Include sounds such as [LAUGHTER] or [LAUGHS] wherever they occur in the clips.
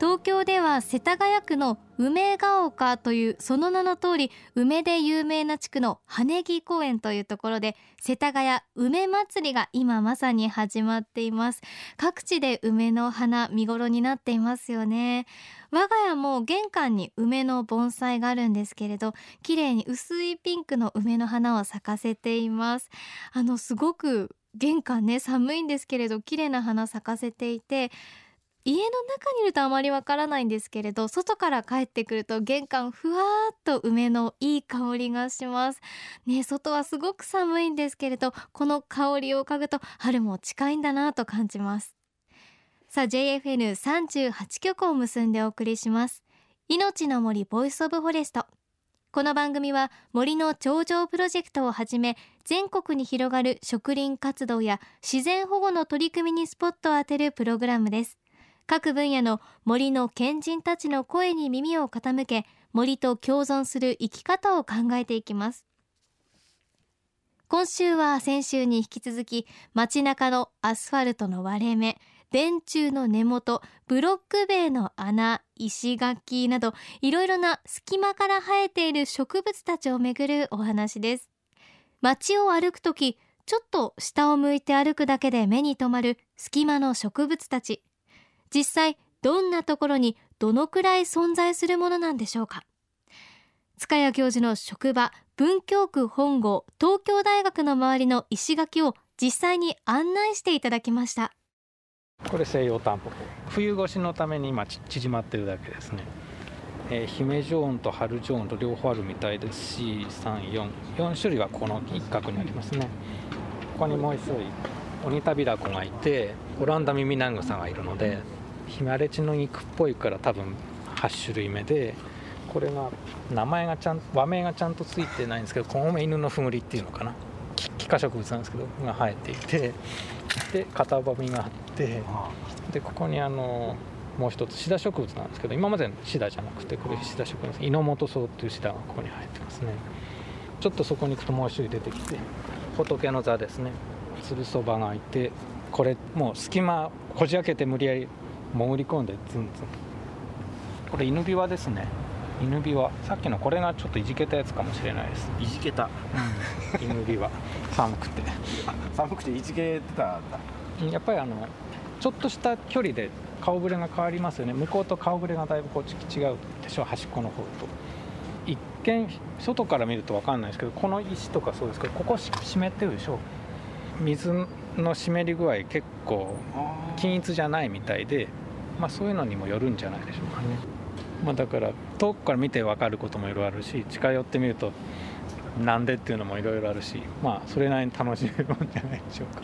東京では世田谷区の梅ヶ丘というその名の通り梅で有名な地区の羽根木公園というところで世田谷梅祭りが今まさに始まっています。各地で梅の花見頃になっていますよね。我が家も玄関に梅の盆栽があるんですけれど綺麗に薄いピンクの梅の花を咲かせています。あのすごく玄関ね寒いんですけれど綺麗な花咲かせていて家の中にいるとあまりわからないんですけれど外から帰ってくると玄関ふわーっと梅のいい香りがします。ね外はすごく寒いんですけれどこの香りを嗅ぐと春も近いんだなと感じます。さあ JFN38 局を結んでお送りします。いのちの森 Voice of Forest。この番組は森の長城プロジェクトをはじめ全国に広がる植林活動や自然保護の取り組みにスポットを当てるプログラムです。各分野の森の賢人たちの声に耳を傾け森と共存する生き方を考えていきます。今週は先週に引き続き街中のアスファルトの割れ目電柱の根元ブロック塀の穴石垣などいろいろな隙間から生えている植物たちをめぐるお話です。街を歩くときちょっと下を向いて歩くだけで目に留まる隙間の植物たち。実際どんなところにどのくらい存在するものなんでしょうか？塚谷教授の職場文京区本郷東京大学の周りの石垣を実際に案内していただきました。これ西洋タンポポ冬越しのために今縮まってるだけですね、えー、姫常温と春常温と両方あるみたいですし344種類はこの一角にありますね。ここにもう一種類オニタビラコがいてオランダミミナングサがいるのでヒマレチの肉っぽいから多分8種類目でこれが名前がちゃん和名がちゃんとついてないんですけどコウメ犬のふぐりっていうのかな。気化植物なんですけどが生えていてで片ばみがあってでここにあのもう一つシダ植物なんですけど今までシダじゃなくてこれシダ植物猪本草っていうシダがここに生えてますね。ちょっとそこに行くともう一種類出てきて仏の座ですね。つるそばがいてこれもう隙間こじ開けて無理やり潜り込んでツンツン。これ犬ビワですね。犬ビワ。さっきのこれがちょっといじけたやつかもしれないです。いじけた、うん、犬ビワ。[LAUGHS] 寒くて。寒くていじけてたんだ。やっぱりあのちょっとした距離で顔ぶれが変わりますよね。向こうと顔ぶれがだいぶこっち違うでしょ端っこの方と。一見外から見ると分かんないですけどこの石とかそうですけどここ湿ってるでしょ。水の湿り具合結構均一じゃないみたいでまあ、そういうのにもよるんじゃないでしょうかね、まあ、だから遠くから見て分かることもいろいろあるし近寄ってみるとなんでっていうのもいろいろあるしまあそれなりに楽しめるんじゃないでしょうか。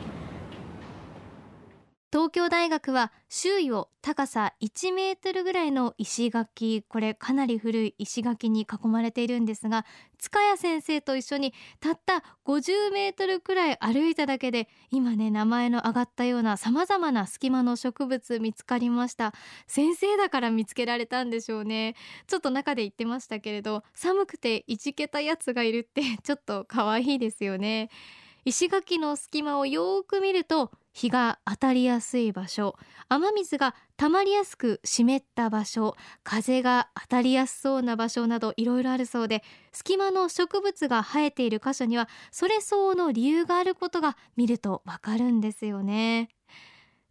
東京大学は周囲を高さ1メートルぐらいの石垣これかなり古い石垣に囲まれているんですが塚谷先生と一緒にたった50メートルくらい歩いただけで今ね名前の挙がったような様々な隙間の植物見つかりました。先生だから見つけられたんでしょうね。ちょっと中で言ってましたけれど寒くていじけたやつがいるってちょっと可愛いですよね。石垣の隙間をよく見ると日が当たりやすい場所。雨水が溜まりやすく湿った場所。風が当たりやすそうな場所などいろいろあるそうで隙間の植物が生えている箇所にはそれ相応の理由があることが見るとわかるんですよね。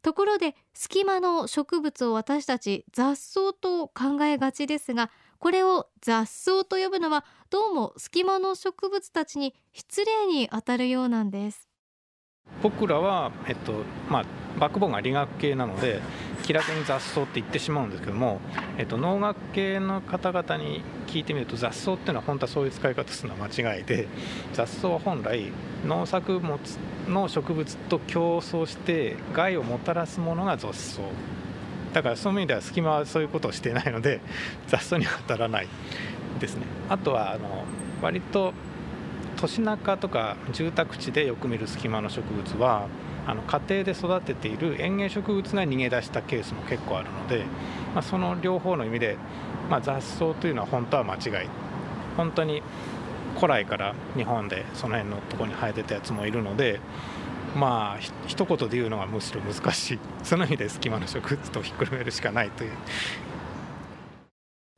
ところで隙間の植物を私たち雑草と考えがちですがこれを雑草と呼ぶのはどうも隙間の植物たちに失礼にあたるようなんです。僕らは、えっとまあ、バックボーンが理学系なので気楽に雑草って言ってしまうんですけども、えっと、農学系の方々に聞いてみると雑草っていうのは本当はそういう使い方するのは間違いで雑草は本来農作物の植物と競争して害をもたらすものが雑草。だからそういう意味では隙間はそういうことをしていないので雑草には当たらないですね。あとはあの割と都市中とか住宅地でよく見る隙間の植物はあの家庭で育てている園芸植物が逃げ出したケースも結構あるので、まあ、その両方の意味で、まあ、雑草というのは本当は間違い。本当に古来から日本でその辺のとこに生えてたやつもいるのでまあ一言で言うのがむしろ難しい。その意味で隙間の植物とひっくるめるしかないという。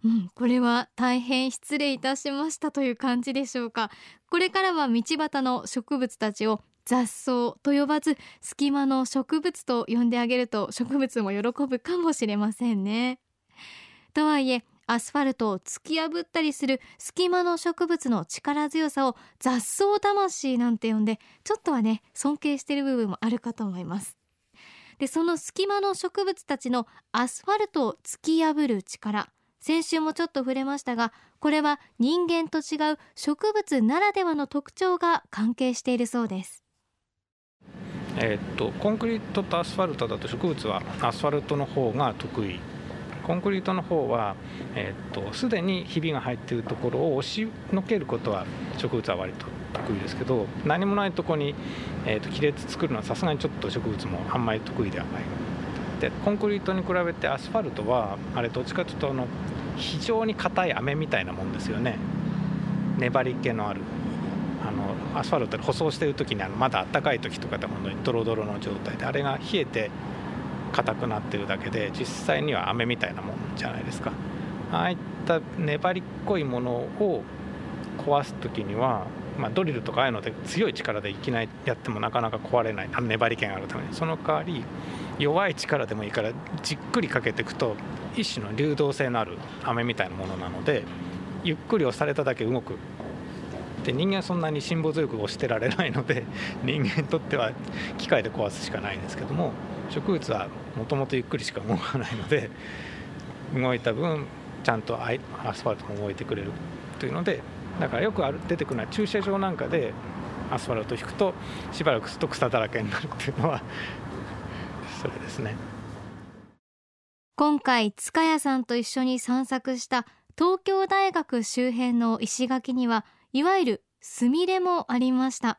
うん、これは大変失礼いたしましたという感じでしょうか。これからは道端の植物たちを雑草と呼ばず隙間の植物と呼んであげると植物も喜ぶかもしれませんね。とはいえアスファルトを突き破ったりする隙間の植物の力強さを雑草魂なんて呼んでちょっとはね尊敬している部分もあるかと思います。でその隙間の植物たちのアスファルトを突き破る力先週もちょっと触れましたがこれは人間と違う植物ならではの特徴が関係しているそうです。えー、っとコンクリートとアスファルトだと植物はアスファルトの方が得意。コンクリートの方はすで、ー、にひびが入っているところを押しのけることは植物は割と得意ですけど何もないところに、えーと、亀裂作るのはさすがにちょっと植物もあんまり得意ではない。でコンクリートに比べてアスファルトはあれどっちかというとあの非常に硬い飴みたいなもんですよね。粘り気のある。あのアスファルトで舗装してる時にあのまだ暖かい時とかで本当にドロドロの状態であれが冷えて硬くなってるだけで実際には飴みたいなもんじゃないですか。ああいった粘りっこいものを壊す時には、まあ、ドリルとかああいうので強い力でいきなりやってもなかなか壊れないあの粘り気があるために。その代わり弱い力でもいいからじっくりかけていくと一種の流動性のある飴みたいなものなのでゆっくり押されただけ動く。で人間はそんなに辛抱強く押してられないので [LAUGHS] 人間にとっては機械で壊すしかないんですけども植物はもともとゆっくりしか動かないので動いた分ちゃんとアスファルトも動いてくれるというのでだからよくある出てくるのは駐車場なんかでアスファルト引くとしばらくすると草だらけになるっていうのは [LAUGHS] それですね。今回塚谷さんと一緒に散策した東京大学周辺の石垣にはいわゆるスミレもありました。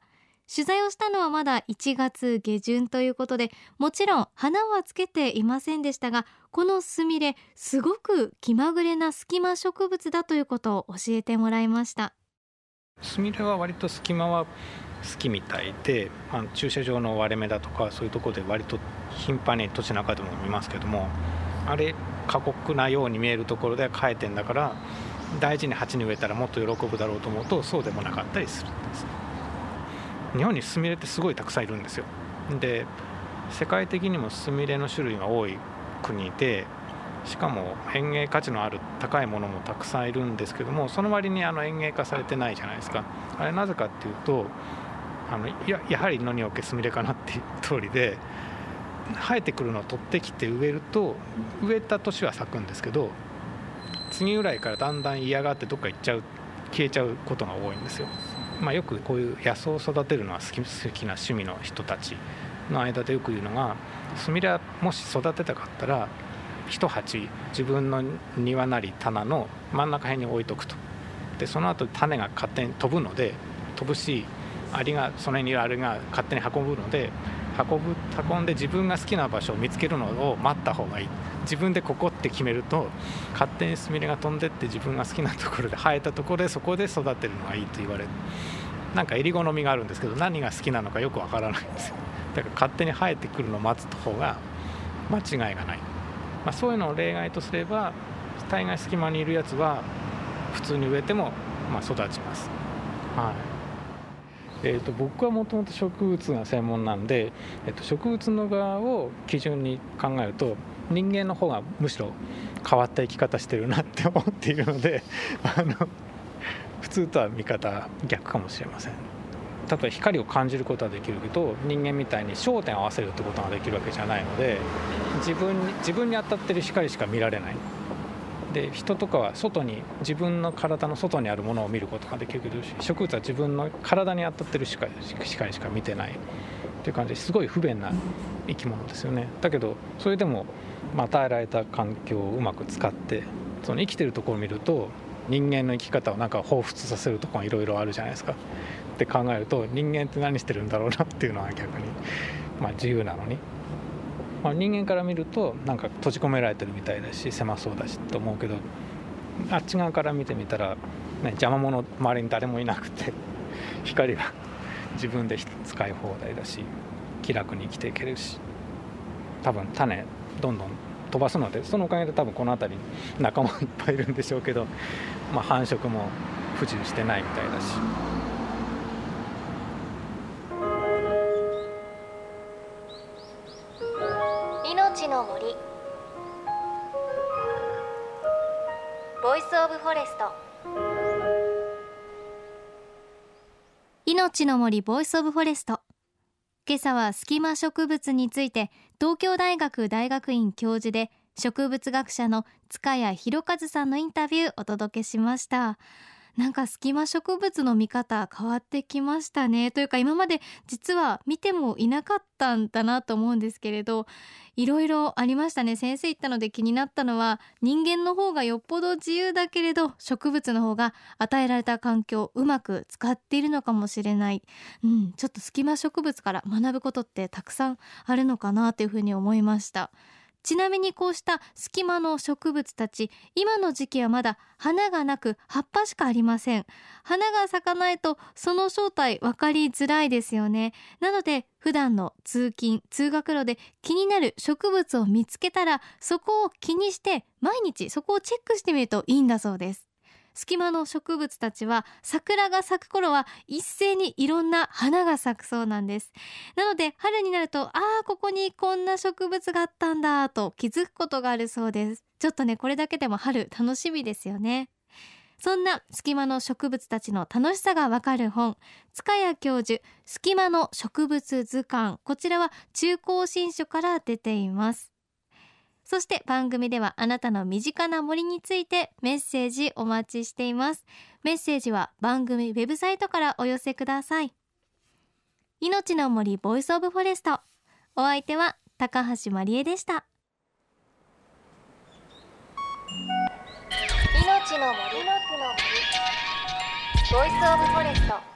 取材をしたのはまだ1月下旬ということでもちろん花はつけていませんでしたがこのスミレすごく気まぐれな隙間植物だということを教えてもらいました。スミレは割と隙間は好きみたいで、まあ、駐車場の割れ目だとかそういうところで割と頻繁に土地の中でも見ますけどもあれ過酷なように見えるところでは生えてんだから大事に鉢に植えたらもっと喜ぶだろうと思うとそうでもなかったりするんです。日本にスミレってすごいたくさんいるんですよで世界的にもスミレの種類が多い国でしかも園芸価値のある高いものもたくさんいるんですけどもその割にあの園芸化されてないじゃないですかあれなぜかっていうとあのややはり野におけスミレかなっていう通りで生えてくるのを取ってきて植えると植えた年は咲くんですけど次ぐらいからだんだん嫌がってどっか行っちゃう消えちゃうことが多いんですよ。まあ、よくこういう野草を育てるのは好き好きな趣味の人たちの間でよく言うのがスミレはもし育てたかったら一鉢自分の庭なり棚の真ん中辺に置いとくと。でその後種が勝手に飛ぶので飛ぶしアリがその辺にいるアリが勝手に運ぶので運ぶ運んで自分が好きな場所を見つけるのを待った方がいい。自分でここって決めると勝手にスミレが飛んでって自分が好きなところで生えたところでそこで育てるのがいいと言われる。なんかえり好みがあるんですけど何が好きなのかよくわからないんですよ。[LAUGHS] だから勝手に生えてくるのを待つ方が間違いがない、まあ、そういうのを例外とすれば大概隙間にいるやつは普通に植えてもま育ちます、はい。えーと、僕はもともと植物が専門なんで、えーと、植物の側を基準に考えると人間の方がむしろ変わった生き方してるなって思っているので [LAUGHS] あの通とは見方逆かもしれません。例えば光を感じることはできるけど人間みたいに焦点を合わせるってことができるわけじゃないので自分に自分に当たってる光しか見られない。で人とかは外に自分の体の外にあるものを見ることができるけど植物は自分の体に当たってる光しか見てない。っていう感じですごい不便な生き物ですよね。だけどそれでも与えられた環境をうまく使ってその生きてるところを見ると人間の生き方をなんか彷彿させるとこがいろいろあるじゃないですか。って考えると人間って何してるんだろうなっていうのは逆にまあ、自由なのに、まあ、人間から見るとなんか閉じ込められてるみたいだし狭そうだしと思うけどあっち側から見てみたら、ね、邪魔者周りに誰もいなくて光が [LAUGHS] 自分で使い放題だし気楽に生きていけるし多分種どんどん飛ばすのでそのおかげで多分この辺りに仲間いっぱいいるんでしょうけど、まあ、繁殖も不自由してないみたいだし。いのちの森。 Voice of Forest。いのちの森 Voice of Forest。今朝は隙間植物について東京大学大学院教授で植物学者の塚谷裕一さんのインタビューお届けしました。なんか隙間植物の見方変わってきましたね。というか今まで実は見てもいなかったんだなと思うんですけれどいろいろありましたね。先生言ったので気になったのは人間の方がよっぽど自由だけれど植物の方が与えられた環境をうまく使っているのかもしれない、うん、ちょっと隙間植物から学ぶことってたくさんあるのかなというふうに思いました。ちなみにこうした隙間の植物たち今の時期はまだ花がなく葉っぱしかありません。花が咲かないとその正体分かりづらいですよね。なので普段の通勤通学路で気になる植物を見つけたらそこを気にして毎日そこをチェックしてみるといいんだそうです。隙間の植物たちは桜が咲く頃は一斉にいろんな花が咲くそうなんです。なので春になるとああここにこんな植物があったんだと気づくことがあるそうです。ちょっとねこれだけでも春楽しみですよね。そんな隙間の植物たちの楽しさがわかる本塚谷教授隙間の植物図鑑こちらは中公新書から出ています。そして番組ではあなたの身近な森についてメッセージお待ちしています。メッセージは番組ウェブサイトからお寄せください。いのちの森 Voice of Forest。お相手は高橋万里恵でした。命の森の森。ボイスオブフォレスト。